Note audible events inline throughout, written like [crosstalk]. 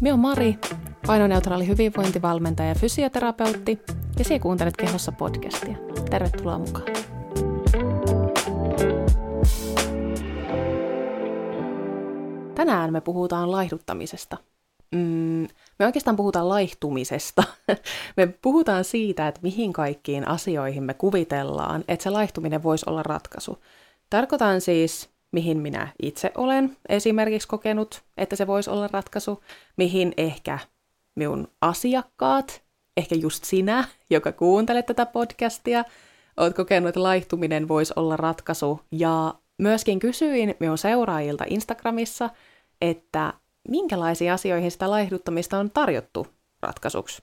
Minä olen Mari, painoneutraali hyvinvointivalmentaja ja fysioterapeutti, ja sinä kuuntelet Kehossa podcastia. Tervetuloa mukaan. Tänään me puhutaan laihduttamisesta. Mm, me oikeastaan puhutaan laihtumisesta. [laughs] me puhutaan siitä, että mihin kaikkiin asioihin me kuvitellaan, että se laihtuminen voisi olla ratkaisu. Tarkoitan siis, mihin minä itse olen esimerkiksi kokenut, että se voisi olla ratkaisu, mihin ehkä minun asiakkaat, ehkä just sinä, joka kuuntelet tätä podcastia, olet kokenut, että laihtuminen voisi olla ratkaisu. Ja myöskin kysyin minun seuraajilta Instagramissa, että minkälaisiin asioihin sitä laihduttamista on tarjottu ratkaisuksi.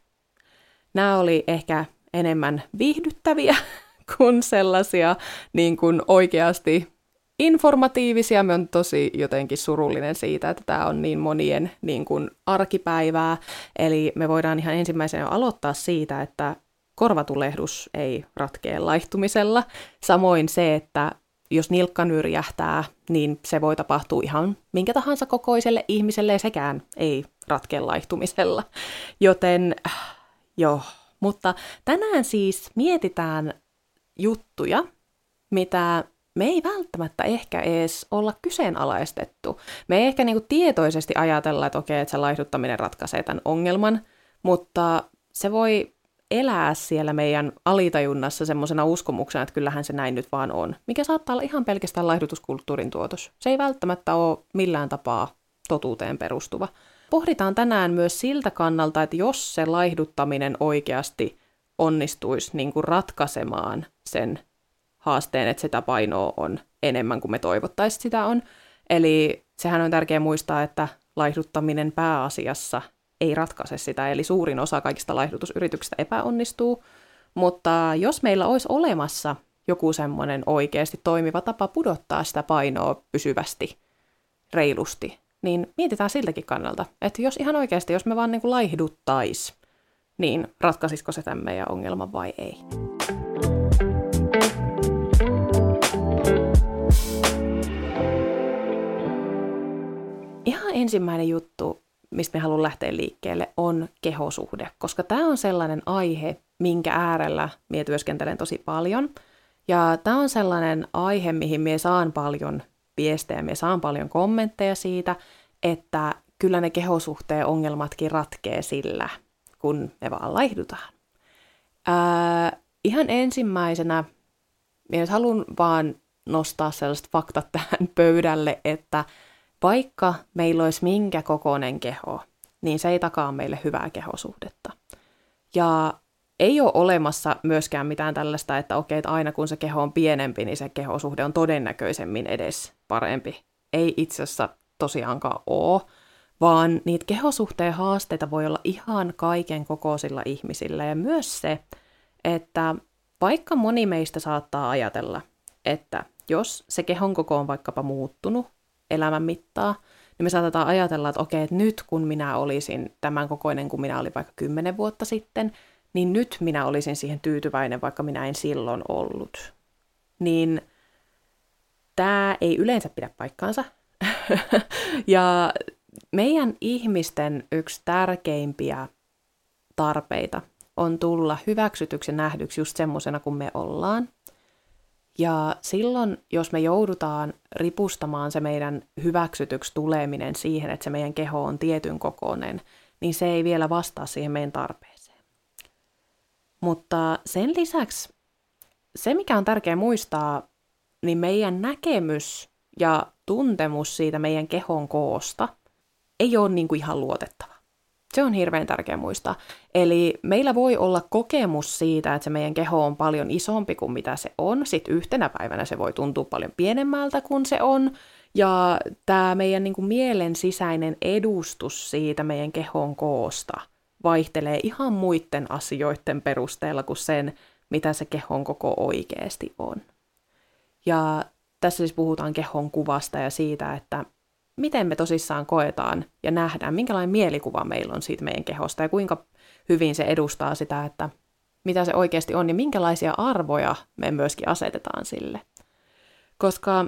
Nämä oli ehkä enemmän viihdyttäviä [laughs] kuin sellaisia niin kuin oikeasti informatiivisia. Mä oon tosi jotenkin surullinen siitä, että tämä on niin monien niin kuin arkipäivää. Eli me voidaan ihan ensimmäisenä aloittaa siitä, että korvatulehdus ei ratkee laihtumisella. Samoin se, että jos nilkka nyrjähtää, niin se voi tapahtua ihan minkä tahansa kokoiselle ihmiselle ja sekään ei ratkea laihtumisella. Joten joo, mutta tänään siis mietitään juttuja, mitä me ei välttämättä ehkä edes olla kyseenalaistettu. Me ei ehkä niinku tietoisesti ajatella, että okei, että se laihduttaminen ratkaisee tämän ongelman, mutta se voi elää siellä meidän alitajunnassa semmoisena uskomuksena, että kyllähän se näin nyt vaan on, mikä saattaa olla ihan pelkästään laihdutuskulttuurin tuotos. Se ei välttämättä ole millään tapaa totuuteen perustuva. Pohditaan tänään myös siltä kannalta, että jos se laihduttaminen oikeasti onnistuisi niin kuin ratkaisemaan sen haasteen, että sitä painoa on enemmän kuin me toivottaisiin sitä on. Eli sehän on tärkeää muistaa, että laihduttaminen pääasiassa ei ratkaise sitä, eli suurin osa kaikista laihdutusyrityksistä epäonnistuu, mutta jos meillä olisi olemassa joku semmoinen oikeasti toimiva tapa pudottaa sitä painoa pysyvästi, reilusti, niin mietitään siltäkin kannalta, että jos ihan oikeasti, jos me vaan niin kuin laihduttais, niin ratkaisisiko se tämän meidän ongelman vai ei. Ihan ensimmäinen juttu, mistä me haluan lähteä liikkeelle, on kehosuhde, koska tämä on sellainen aihe, minkä äärellä minä työskentelen tosi paljon. Ja tämä on sellainen aihe, mihin minä saan paljon viestejä, minä saan paljon kommentteja siitä, että kyllä ne kehosuhteen ongelmatkin ratkee sillä, kun me vaan laihdutaan. Ää, ihan ensimmäisenä minä nyt haluan vaan nostaa sellaiset faktat [laughs] tähän pöydälle, että vaikka meillä olisi minkä kokoinen keho, niin se ei takaa meille hyvää kehosuhdetta. Ja ei ole olemassa myöskään mitään tällaista, että okei, että aina kun se keho on pienempi, niin se kehosuhde on todennäköisemmin edes parempi. Ei itse asiassa tosiaankaan ole, vaan niitä kehosuhteen haasteita voi olla ihan kaiken kokoisilla ihmisillä. Ja myös se, että vaikka moni meistä saattaa ajatella, että jos se kehon koko on vaikkapa muuttunut elämän mittaa, niin me saatetaan ajatella, että okei, että nyt kun minä olisin tämän kokoinen kuin minä olin vaikka kymmenen vuotta sitten, niin nyt minä olisin siihen tyytyväinen, vaikka minä en silloin ollut. Niin tämä ei yleensä pidä paikkaansa. [laughs] ja meidän ihmisten yksi tärkeimpiä tarpeita on tulla hyväksytyksi nähdyksi just semmoisena kuin me ollaan. Ja silloin, jos me joudutaan ripustamaan se meidän hyväksytyksi tuleminen siihen, että se meidän keho on tietyn kokoinen, niin se ei vielä vastaa siihen meidän tarpeeseen. Mutta sen lisäksi se, mikä on tärkeää muistaa, niin meidän näkemys ja tuntemus siitä meidän kehon koosta ei ole niin kuin ihan luotettava. Se on hirveän tärkeä muistaa. Eli meillä voi olla kokemus siitä, että se meidän keho on paljon isompi kuin mitä se on. Sitten yhtenä päivänä se voi tuntua paljon pienemmältä kuin se on. Ja tämä meidän niin kuin mielen sisäinen edustus siitä meidän kehon koosta vaihtelee ihan muiden asioiden perusteella kuin sen, mitä se kehon koko oikeasti on. Ja tässä siis puhutaan kehon kuvasta ja siitä, että miten me tosissaan koetaan ja nähdään, minkälainen mielikuva meillä on siitä meidän kehosta ja kuinka hyvin se edustaa sitä, että mitä se oikeasti on ja minkälaisia arvoja me myöskin asetetaan sille. Koska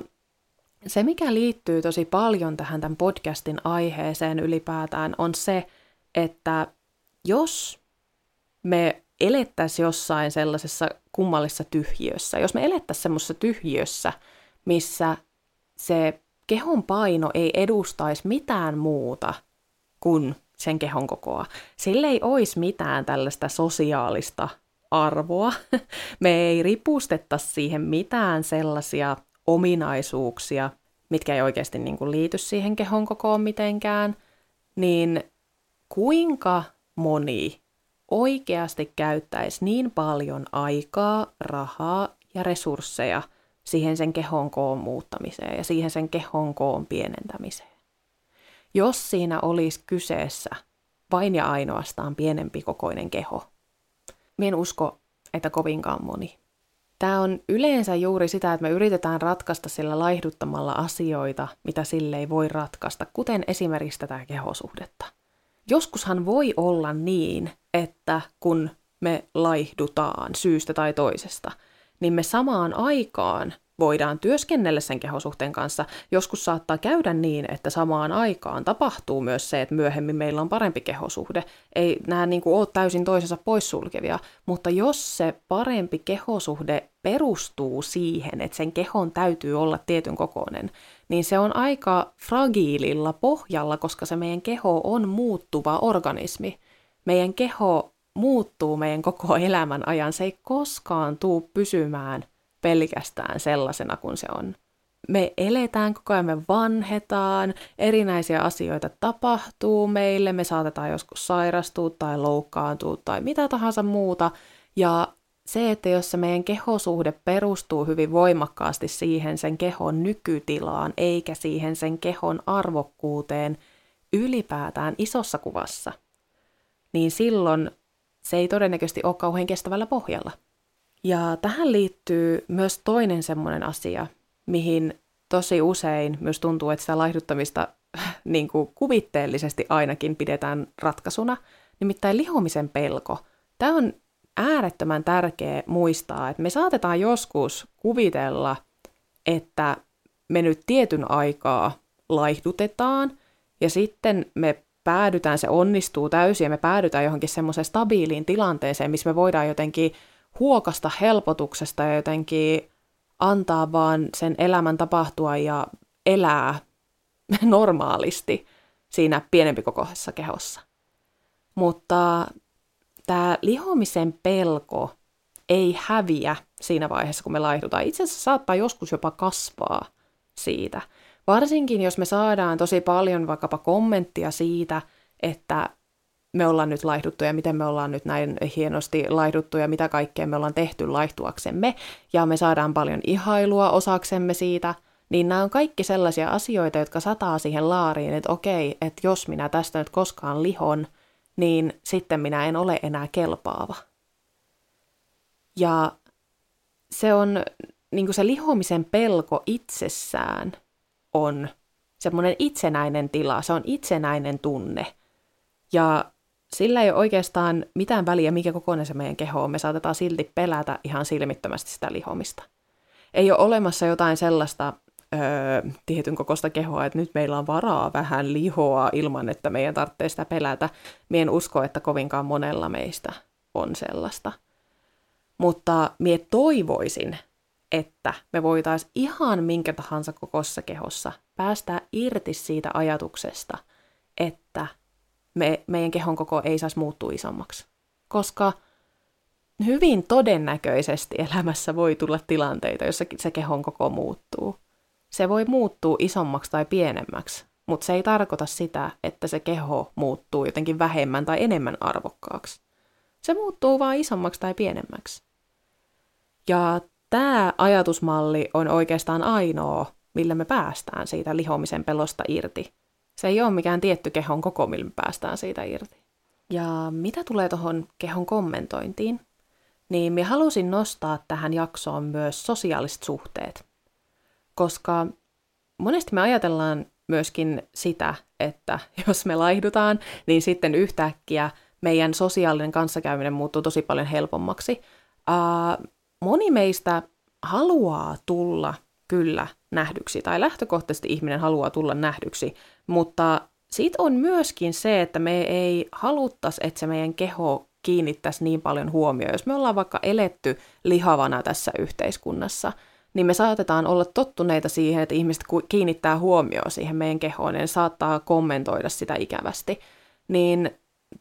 Se, mikä liittyy tosi paljon tähän tämän podcastin aiheeseen ylipäätään, on se, että jos me elettäisiin jossain sellaisessa kummallisessa tyhjiössä, jos me elettäisiin semmoisessa tyhjiössä, missä se kehon paino ei edustaisi mitään muuta kuin sen kehon kokoa. Sillä ei olisi mitään tällaista sosiaalista arvoa. [laughs] Me ei ripustettaisi siihen mitään sellaisia ominaisuuksia, mitkä ei oikeasti niin kuin liity siihen kehon kokoon mitenkään, niin kuinka moni oikeasti käyttäisi niin paljon aikaa, rahaa ja resursseja siihen sen kehon koon muuttamiseen ja siihen sen kehon koon pienentämiseen. Jos siinä olisi kyseessä vain ja ainoastaan pienempi kokoinen keho, Mien usko, että kovinkaan moni. Tämä on yleensä juuri sitä, että me yritetään ratkaista sillä laihduttamalla asioita, mitä sille ei voi ratkaista, kuten esimerkiksi tätä kehosuhdetta. Joskushan voi olla niin, että kun me laihdutaan syystä tai toisesta, niin me samaan aikaan voidaan työskennellä sen kehosuhteen kanssa. Joskus saattaa käydä niin, että samaan aikaan tapahtuu myös se, että myöhemmin meillä on parempi kehosuhde. Ei nämä niin kuin ole täysin toisensa poissulkevia, mutta jos se parempi kehosuhde perustuu siihen, että sen kehon täytyy olla tietyn kokoinen, niin se on aika fragiililla pohjalla, koska se meidän keho on muuttuva organismi. Meidän keho muuttuu meidän koko elämän ajan. Se ei koskaan tuu pysymään pelkästään sellaisena kuin se on. Me eletään koko ajan, me vanhetaan, erinäisiä asioita tapahtuu meille, me saatetaan joskus sairastua tai loukkaantua tai mitä tahansa muuta. Ja se, että jos se meidän kehosuhde perustuu hyvin voimakkaasti siihen sen kehon nykytilaan, eikä siihen sen kehon arvokkuuteen ylipäätään isossa kuvassa, niin silloin se ei todennäköisesti ole kauhean kestävällä pohjalla. Ja tähän liittyy myös toinen semmoinen asia, mihin tosi usein myös tuntuu, että sitä laihduttamista [laughs] niin kuin kuvitteellisesti ainakin pidetään ratkaisuna, nimittäin lihomisen pelko. Tämä on äärettömän tärkeä muistaa, että me saatetaan joskus kuvitella, että me nyt tietyn aikaa laihdutetaan ja sitten me päädytään, se onnistuu täysin ja me päädytään johonkin semmoiseen stabiiliin tilanteeseen, missä me voidaan jotenkin huokasta helpotuksesta ja jotenkin antaa vaan sen elämän tapahtua ja elää [laughs] normaalisti siinä pienempi kokoisessa kehossa. Mutta tämä lihomisen pelko ei häviä siinä vaiheessa, kun me laihdutaan. Itse asiassa saattaa joskus jopa kasvaa siitä. Varsinkin, jos me saadaan tosi paljon vaikkapa kommenttia siitä, että me ollaan nyt laihduttu ja miten me ollaan nyt näin hienosti laihduttu ja mitä kaikkea me ollaan tehty laihtuaksemme ja me saadaan paljon ihailua osaksemme siitä, niin nämä on kaikki sellaisia asioita, jotka sataa siihen laariin, että okei, että jos minä tästä nyt koskaan lihon, niin sitten minä en ole enää kelpaava. Ja se on, niin se lihomisen pelko itsessään on semmoinen itsenäinen tila, se on itsenäinen tunne. Ja sillä ei ole oikeastaan mitään väliä, mikä kokoinen se meidän keho on. Me saatetaan silti pelätä ihan silmittömästi sitä lihomista. Ei ole olemassa jotain sellaista öö, tietyn kokoista kehoa, että nyt meillä on varaa vähän lihoa ilman, että meidän tarvitsee sitä pelätä. Mien usko, että kovinkaan monella meistä on sellaista. Mutta mie toivoisin, että me voitaisiin ihan minkä tahansa kokossa kehossa päästää irti siitä ajatuksesta, että me, meidän kehon koko ei saisi muuttua isommaksi. Koska hyvin todennäköisesti elämässä voi tulla tilanteita, jossa se kehon koko muuttuu. Se voi muuttua isommaksi tai pienemmäksi, mutta se ei tarkoita sitä, että se keho muuttuu jotenkin vähemmän tai enemmän arvokkaaksi. Se muuttuu vain isommaksi tai pienemmäksi. Ja tämä ajatusmalli on oikeastaan ainoa, millä me päästään siitä lihomisen pelosta irti se ei ole mikään tietty kehon koko, millä me päästään siitä irti. Ja mitä tulee tuohon kehon kommentointiin, niin me halusin nostaa tähän jaksoon myös sosiaaliset suhteet. Koska monesti me ajatellaan myöskin sitä, että [laughs] jos me laihdutaan, niin sitten yhtäkkiä meidän sosiaalinen kanssakäyminen muuttuu tosi paljon helpommaksi. Uh, moni meistä haluaa tulla kyllä nähdyksi, tai lähtökohtaisesti ihminen haluaa tulla nähdyksi, mutta sitten on myöskin se, että me ei haluttaisi, että se meidän keho kiinnittäisi niin paljon huomioon. Jos me ollaan vaikka eletty lihavana tässä yhteiskunnassa, niin me saatetaan olla tottuneita siihen, että ihmiset kiinnittää huomioon siihen meidän kehoon, ja saattaa kommentoida sitä ikävästi. Niin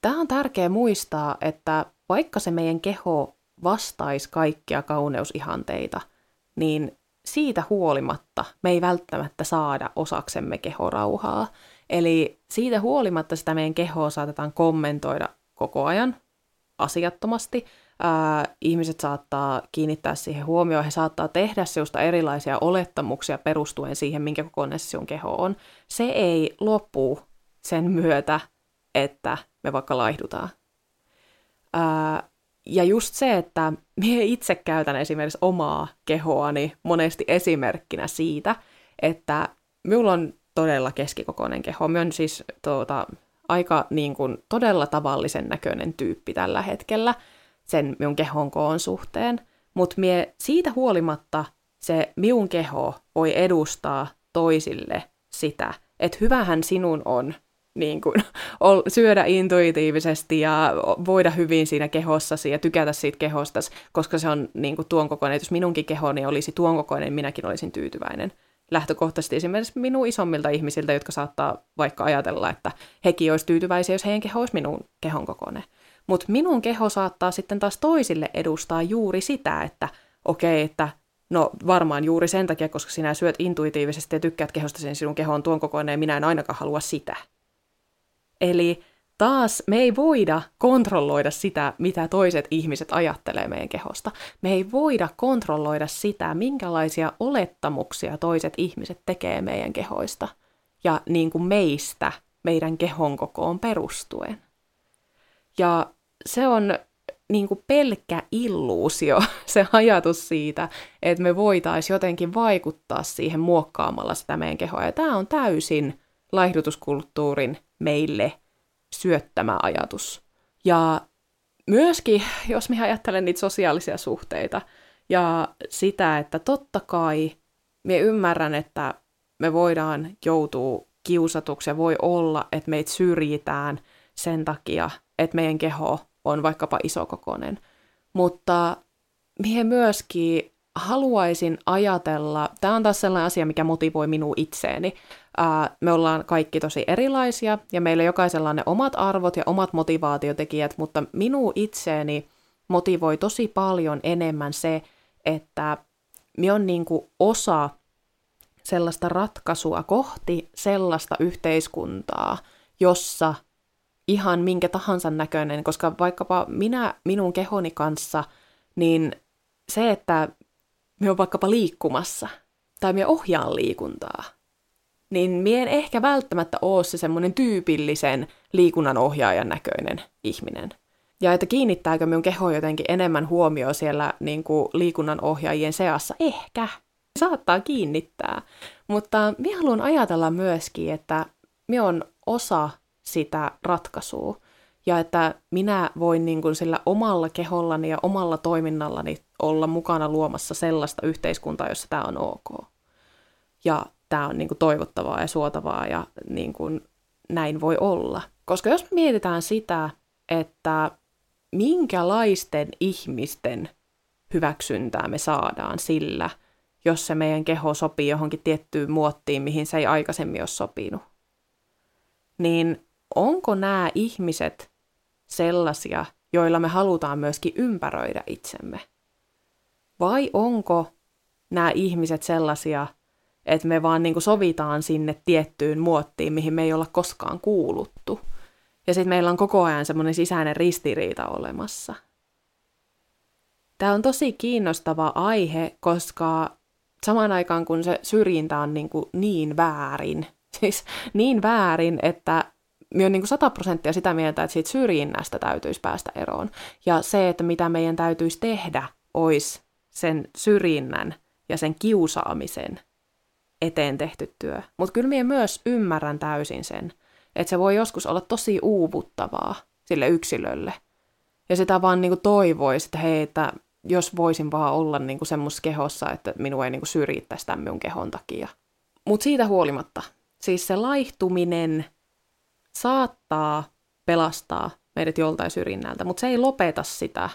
tämä on tärkeää muistaa, että vaikka se meidän keho vastaisi kaikkia kauneusihanteita, niin siitä huolimatta me ei välttämättä saada osaksemme kehorauhaa. Eli siitä huolimatta sitä meidän kehoa saatetaan kommentoida koko ajan asiattomasti. Ää, ihmiset saattaa kiinnittää siihen huomioon, he saattaa tehdä sinusta erilaisia olettamuksia perustuen siihen, minkä kokoinen sinun keho on. Se ei lopu sen myötä, että me vaikka laihdutaan. Ää, ja just se, että [laughs] minä itse käytän esimerkiksi omaa kehoani monesti esimerkkinä siitä, että minulla on todella keskikokoinen keho. Minä on siis tuota, aika niin kuin, todella tavallisen näköinen tyyppi tällä hetkellä sen minun kehon koon suhteen. Mutta siitä huolimatta se minun keho voi edustaa toisille sitä, että hyvähän sinun on niin kuin, [laughs] syödä intuitiivisesti ja voida hyvin siinä kehossasi ja tykätä siitä kehostasi, koska se on niin kuin, tuon kokoinen. Jos minunkin kehoni olisi tuon kokoinen, minäkin olisin tyytyväinen. Lähtökohtaisesti esimerkiksi minun isommilta ihmisiltä, jotka saattaa vaikka ajatella, että hekin olisi tyytyväisiä, jos heidän keho olisi minun kehon kokoinen. Mutta minun keho saattaa sitten taas toisille edustaa juuri sitä, että okei, okay, että No varmaan juuri sen takia, koska sinä syöt intuitiivisesti ja tykkäät kehosta sen sinun keho on tuon kokoinen ja minä en ainakaan halua sitä. Eli taas me ei voida kontrolloida sitä, mitä toiset ihmiset ajattelee meidän kehosta. Me ei voida kontrolloida sitä, minkälaisia olettamuksia toiset ihmiset tekee meidän kehoista ja niin kuin meistä, meidän kehon kokoon perustuen. Ja se on niin kuin pelkkä illuusio, [laughs] se ajatus siitä, että me voitaisiin jotenkin vaikuttaa siihen muokkaamalla sitä meidän kehoa. Ja tämä on täysin laihdutuskulttuurin meille syöttämä ajatus. Ja myöskin, jos minä ajattelen niitä sosiaalisia suhteita ja sitä, että totta kai minä ymmärrän, että me voidaan joutua kiusatuksi ja voi olla, että meitä syrjitään sen takia, että meidän keho on vaikkapa isokokoinen. Mutta minä myöskin haluaisin ajatella, tämä on taas sellainen asia, mikä motivoi minua itseeni. Ää, me ollaan kaikki tosi erilaisia ja meillä jokaisella on ne omat arvot ja omat motivaatiotekijät, mutta minua itseeni motivoi tosi paljon enemmän se, että me on niinku osa sellaista ratkaisua kohti sellaista yhteiskuntaa, jossa ihan minkä tahansa näköinen, koska vaikkapa minä minun kehoni kanssa, niin se, että me on vaikkapa liikkumassa tai me ohjaan liikuntaa, niin mie en ehkä välttämättä ole se semmoinen tyypillisen liikunnan ohjaajan näköinen ihminen. Ja että kiinnittääkö minun keho jotenkin enemmän huomioon siellä niin kuin liikunnan ohjaajien seassa? Ehkä. Saattaa kiinnittää. Mutta minä haluan ajatella myöskin, että minä on osa sitä ratkaisua. Ja että minä voin niin kuin sillä omalla kehollani ja omalla toiminnallani olla mukana luomassa sellaista yhteiskuntaa, jossa tämä on ok. Ja tämä on niin kuin toivottavaa ja suotavaa ja niin kuin näin voi olla. Koska jos mietitään sitä, että minkälaisten ihmisten hyväksyntää me saadaan sillä, jos se meidän keho sopii johonkin tiettyyn muottiin, mihin se ei aikaisemmin ole sopinut, niin onko nämä ihmiset sellaisia, joilla me halutaan myöskin ympäröidä itsemme? Vai onko nämä ihmiset sellaisia, että me vaan niin sovitaan sinne tiettyyn muottiin, mihin me ei olla koskaan kuuluttu. Ja sitten meillä on koko ajan semmoinen sisäinen ristiriita olemassa. Tämä on tosi kiinnostava aihe, koska samaan aikaan kun se syrjintä on niin, kuin niin väärin, [laughs] siis niin väärin, että minä olen niin sata prosenttia sitä mieltä, että siitä syrjinnästä täytyisi päästä eroon. Ja se, että mitä meidän täytyisi tehdä, olisi sen syrjinnän ja sen kiusaamisen eteen tehty työ. Mutta kyllä minä myös ymmärrän täysin sen, että se voi joskus olla tosi uuvuttavaa sille yksilölle. Ja sitä vaan niinku toivoisi, että hei, että jos voisin vaan olla niin semmoisessa kehossa, että minua ei niin syrjittäisi tämän minun kehon takia. Mutta siitä huolimatta, siis se laihtuminen saattaa pelastaa meidät joltain syrjinnältä, mutta se ei lopeta sitä,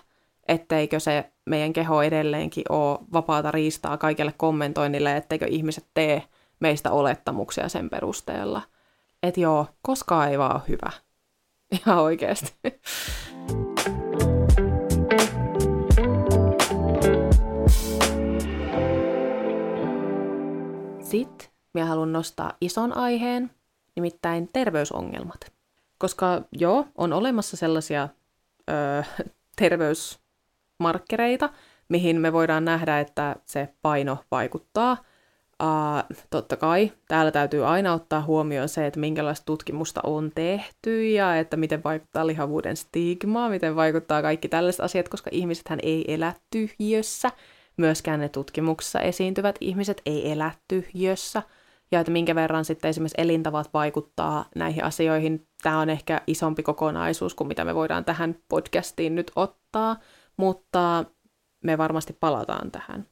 etteikö se meidän keho edelleenkin ole vapaata riistaa kaikelle kommentoinnille, etteikö ihmiset tee meistä olettamuksia sen perusteella. Että joo, koskaan ei vaan ole hyvä. [laughs] Ihan oikeasti. Sitten minä haluan nostaa ison aiheen, nimittäin terveysongelmat. Koska joo, on olemassa sellaisia öö, [laughs] terveysmarkkereita, mihin me voidaan nähdä, että se paino vaikuttaa. Uh, totta kai täällä täytyy aina ottaa huomioon se, että minkälaista tutkimusta on tehty ja että miten vaikuttaa lihavuuden stigma, miten vaikuttaa kaikki tällaiset asiat, koska ihmisethän ei elä tyhjössä. Myöskään ne tutkimuksessa esiintyvät ihmiset ei elä tyhjössä. Ja että minkä verran sitten esimerkiksi elintavat vaikuttaa näihin asioihin. Tämä on ehkä isompi kokonaisuus kuin mitä me voidaan tähän podcastiin nyt ottaa, mutta me varmasti palataan tähän.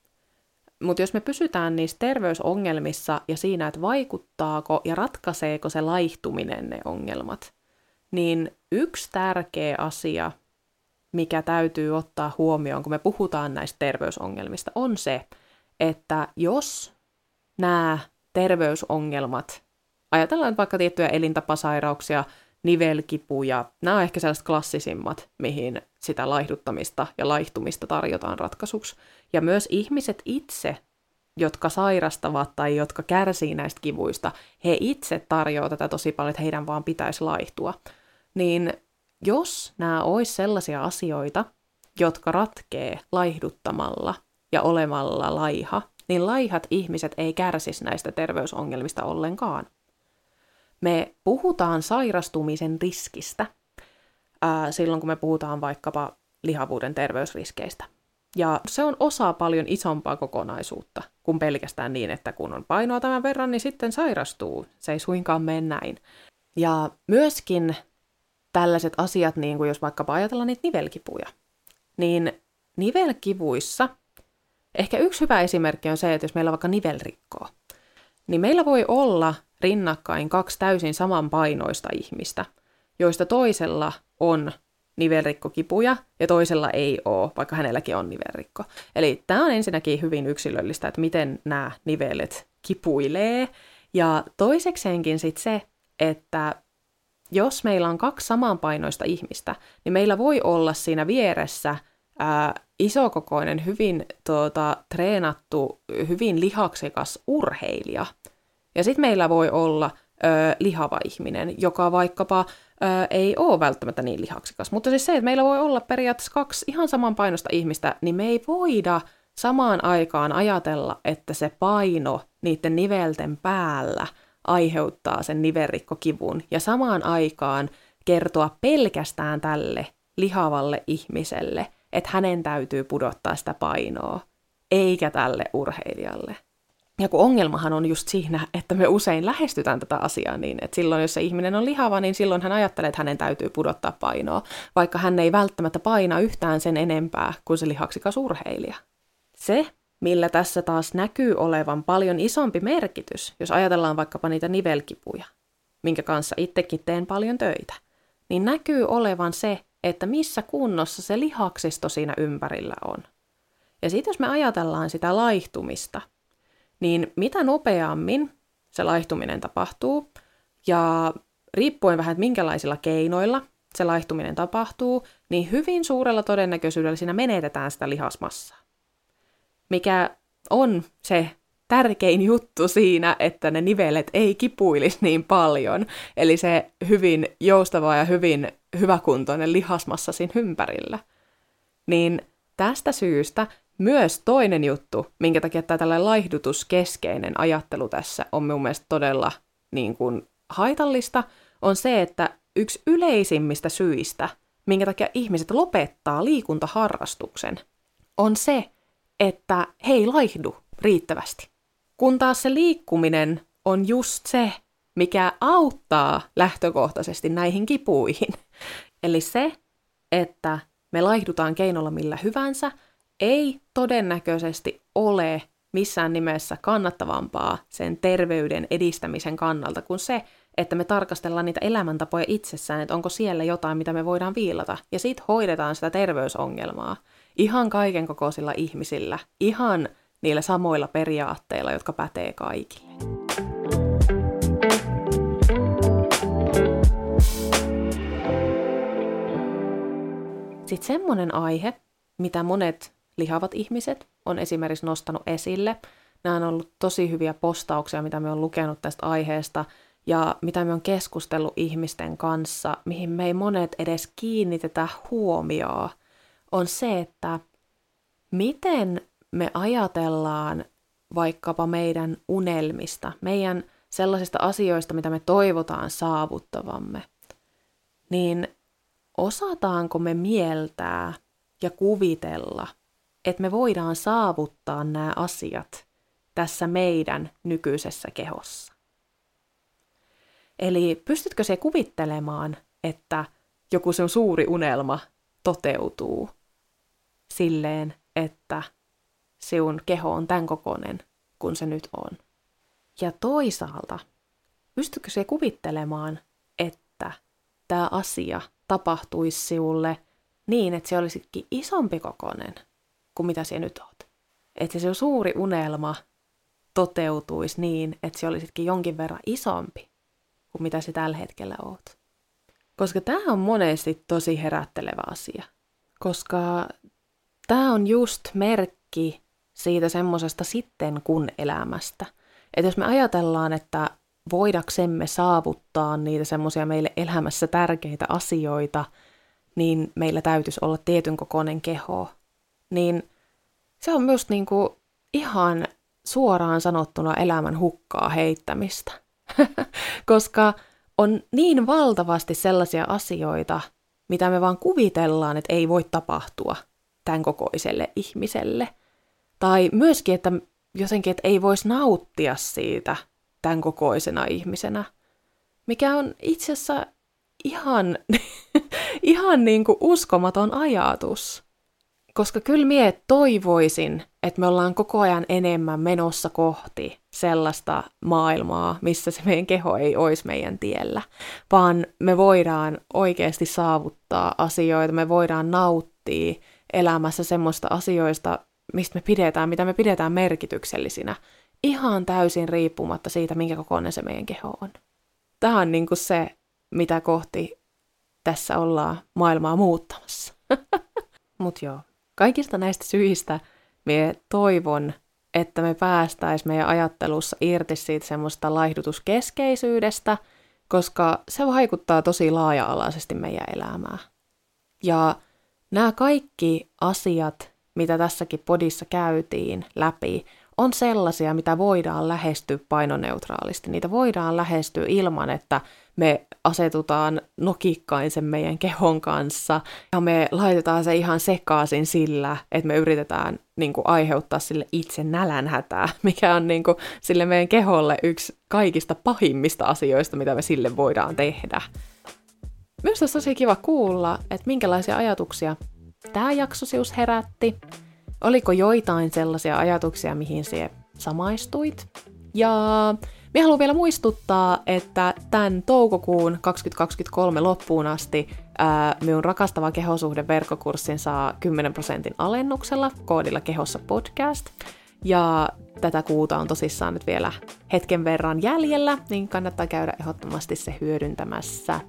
Mutta jos me pysytään niissä terveysongelmissa ja siinä, että vaikuttaako ja ratkaiseeko se laihtuminen ne ongelmat, niin yksi tärkeä asia, mikä täytyy ottaa huomioon, kun me puhutaan näistä terveysongelmista, on se, että jos nämä terveysongelmat, ajatellaan vaikka tiettyjä elintapasairauksia, nivelkipuja, nämä on ehkä sellaiset klassisimmat, mihin sitä laihduttamista ja laihtumista tarjotaan ratkaisuksi. Ja myös ihmiset itse, jotka sairastavat tai jotka kärsii näistä kivuista, he itse tarjoavat tätä tosi paljon, että heidän vaan pitäisi laihtua. Niin jos nämä olisi sellaisia asioita, jotka ratkee laihduttamalla ja olemalla laiha, niin laihat ihmiset ei kärsisi näistä terveysongelmista ollenkaan. Me puhutaan sairastumisen riskistä ää, silloin, kun me puhutaan vaikkapa lihavuuden terveysriskeistä. Ja se on osa paljon isompaa kokonaisuutta kuin pelkästään niin, että kun on painoa tämän verran, niin sitten sairastuu. Se ei suinkaan mene näin. Ja myöskin tällaiset asiat, niin kuin jos vaikkapa ajatellaan niitä nivelkipuja, niin nivelkivuissa ehkä yksi hyvä esimerkki on se, että jos meillä on vaikka nivelrikkoa, niin meillä voi olla rinnakkain kaksi täysin samanpainoista ihmistä, joista toisella on nivelrikkokipuja ja toisella ei ole, vaikka hänelläkin on nivelrikko. Eli tämä on ensinnäkin hyvin yksilöllistä, että miten nämä nivelet kipuilee. Ja toisekseenkin sitten se, että jos meillä on kaksi samanpainoista ihmistä, niin meillä voi olla siinä vieressä ää, isokokoinen, hyvin tuota, treenattu, hyvin lihaksikas urheilija. Ja sitten meillä voi olla ö, lihava ihminen, joka vaikkapa ö, ei ole välttämättä niin lihaksikas. Mutta siis se, että meillä voi olla periaatteessa kaksi ihan samanpainoista ihmistä, niin me ei voida samaan aikaan ajatella, että se paino niiden nivelten päällä aiheuttaa sen nivelrikkokivun, ja samaan aikaan kertoa pelkästään tälle lihavalle ihmiselle, että hänen täytyy pudottaa sitä painoa, eikä tälle urheilijalle. Ja kun ongelmahan on just siinä, että me usein lähestytään tätä asiaa niin, että silloin jos se ihminen on lihava, niin silloin hän ajattelee, että hänen täytyy pudottaa painoa, vaikka hän ei välttämättä paina yhtään sen enempää kuin se lihaksikas urheilija. Se, millä tässä taas näkyy olevan paljon isompi merkitys, jos ajatellaan vaikkapa niitä nivelkipuja, minkä kanssa itsekin teen paljon töitä, niin näkyy olevan se, että missä kunnossa se lihaksisto siinä ympärillä on. Ja sitten jos me ajatellaan sitä laihtumista, niin mitä nopeammin se laihtuminen tapahtuu, ja riippuen vähän, että minkälaisilla keinoilla se laihtuminen tapahtuu, niin hyvin suurella todennäköisyydellä siinä menetetään sitä lihasmassaa. Mikä on se tärkein juttu siinä, että ne nivelet ei kipuilisi niin paljon. Eli se hyvin joustava ja hyvin hyväkuntoinen lihasmassa siinä ympärillä. Niin tästä syystä myös toinen juttu, minkä takia tämä tällainen laihdutuskeskeinen ajattelu tässä on mun mielestä todella niin kuin, haitallista, on se, että yksi yleisimmistä syistä, minkä takia ihmiset lopettaa liikuntaharrastuksen, on se, että he ei laihdu riittävästi. Kun taas se liikkuminen on just se, mikä auttaa lähtökohtaisesti näihin kipuihin. [laughs] Eli se, että me laihdutaan keinolla millä hyvänsä, ei todennäköisesti ole missään nimessä kannattavampaa sen terveyden edistämisen kannalta kuin se, että me tarkastellaan niitä elämäntapoja itsessään, että onko siellä jotain, mitä me voidaan viilata, ja sitten hoidetaan sitä terveysongelmaa ihan kaiken kokoisilla ihmisillä, ihan niillä samoilla periaatteilla, jotka pätee kaikille. Sitten semmoinen aihe, mitä monet lihavat ihmiset on esimerkiksi nostanut esille. Nämä on ollut tosi hyviä postauksia, mitä me on lukenut tästä aiheesta, ja mitä me on keskustellut ihmisten kanssa, mihin me ei monet edes kiinnitetä huomioon, on se, että miten me ajatellaan vaikkapa meidän unelmista, meidän sellaisista asioista, mitä me toivotaan saavuttavamme, niin osataanko me mieltää ja kuvitella, että me voidaan saavuttaa nämä asiat tässä meidän nykyisessä kehossa. Eli pystytkö se kuvittelemaan, että joku sun suuri unelma toteutuu silleen, että sinun keho on tämän kokoinen kuin se nyt on. Ja toisaalta, pystytkö se kuvittelemaan, että tämä asia tapahtuisi sinulle niin, että se olisikin isompi kokoinen kuin mitä sinä nyt oot. Että se suuri unelma toteutuisi niin, että se olisitkin jonkin verran isompi kuin mitä se tällä hetkellä oot. Koska tämä on monesti tosi herättelevä asia. Koska tämä on just merkki siitä semmoisesta sitten kun elämästä. Että jos me ajatellaan, että voidaksemme saavuttaa niitä semmoisia meille elämässä tärkeitä asioita, niin meillä täytyisi olla tietyn kokoinen keho, niin se on myös niin kuin ihan suoraan sanottuna elämän hukkaa heittämistä. [laughs] Koska on niin valtavasti sellaisia asioita, mitä me vaan kuvitellaan, että ei voi tapahtua tämän kokoiselle ihmiselle. Tai myöskin, että jotenkin, että ei voisi nauttia siitä tämän kokoisena ihmisenä. Mikä on itse asiassa ihan, [laughs] ihan niin kuin uskomaton ajatus. Koska kyllä mie toivoisin, että me ollaan koko ajan enemmän menossa kohti sellaista maailmaa, missä se meidän keho ei olisi meidän tiellä, vaan me voidaan oikeasti saavuttaa asioita, me voidaan nauttia elämässä semmoista asioista, mistä me pidetään, mitä me pidetään merkityksellisinä, ihan täysin riippumatta siitä, minkä kokoinen se meidän keho on. Tämä on niin kuin se, mitä kohti tässä ollaan maailmaa muuttamassa. [laughs] Mutta joo, kaikista näistä syistä me toivon, että me päästäisiin meidän ajattelussa irti siitä semmoista laihdutuskeskeisyydestä, koska se vaikuttaa tosi laaja-alaisesti meidän elämään. Ja nämä kaikki asiat, mitä tässäkin podissa käytiin läpi, on sellaisia, mitä voidaan lähestyä painoneutraalisti. Niitä voidaan lähestyä ilman, että me asetutaan nokikkain sen meidän kehon kanssa ja me laitetaan se ihan sekaisin sillä, että me yritetään niin kuin, aiheuttaa sille itse nälänhätää, [laughs] mikä on niin kuin, sille meidän keholle yksi kaikista pahimmista asioista, mitä me sille voidaan tehdä. Myös olisi tosi kiva kuulla, että minkälaisia ajatuksia tämä jakso sius herätti. Oliko joitain sellaisia ajatuksia, mihin se samaistuit? Ja minä haluan vielä muistuttaa, että tämän toukokuun 2023 loppuun asti ää, minun rakastava kehosuhde verkkokurssin saa 10 prosentin alennuksella koodilla kehossa podcast. Ja tätä kuuta on tosissaan nyt vielä hetken verran jäljellä, niin kannattaa käydä ehdottomasti se hyödyntämässä.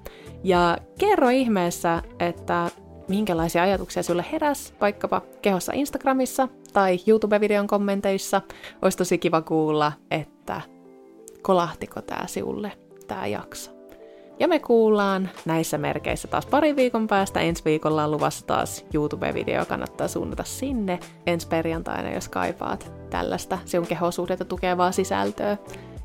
Ja kerro ihmeessä, että minkälaisia ajatuksia sulle heräs vaikkapa kehossa Instagramissa tai YouTube-videon kommenteissa. Olisi tosi kiva kuulla, että kolahtiko tää siulle, tää jakso. Ja me kuullaan näissä merkeissä taas pari viikon päästä. Ensi viikolla on luvassa taas YouTube-video, kannattaa suunnata sinne ensi perjantaina, jos kaipaat tällaista sinun kehosuhdetta tukevaa sisältöä.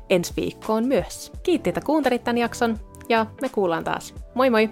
Ensi viikkoon myös. Kiitti, että kuuntelit tämän jakson ja me kuullaan taas. Moi moi!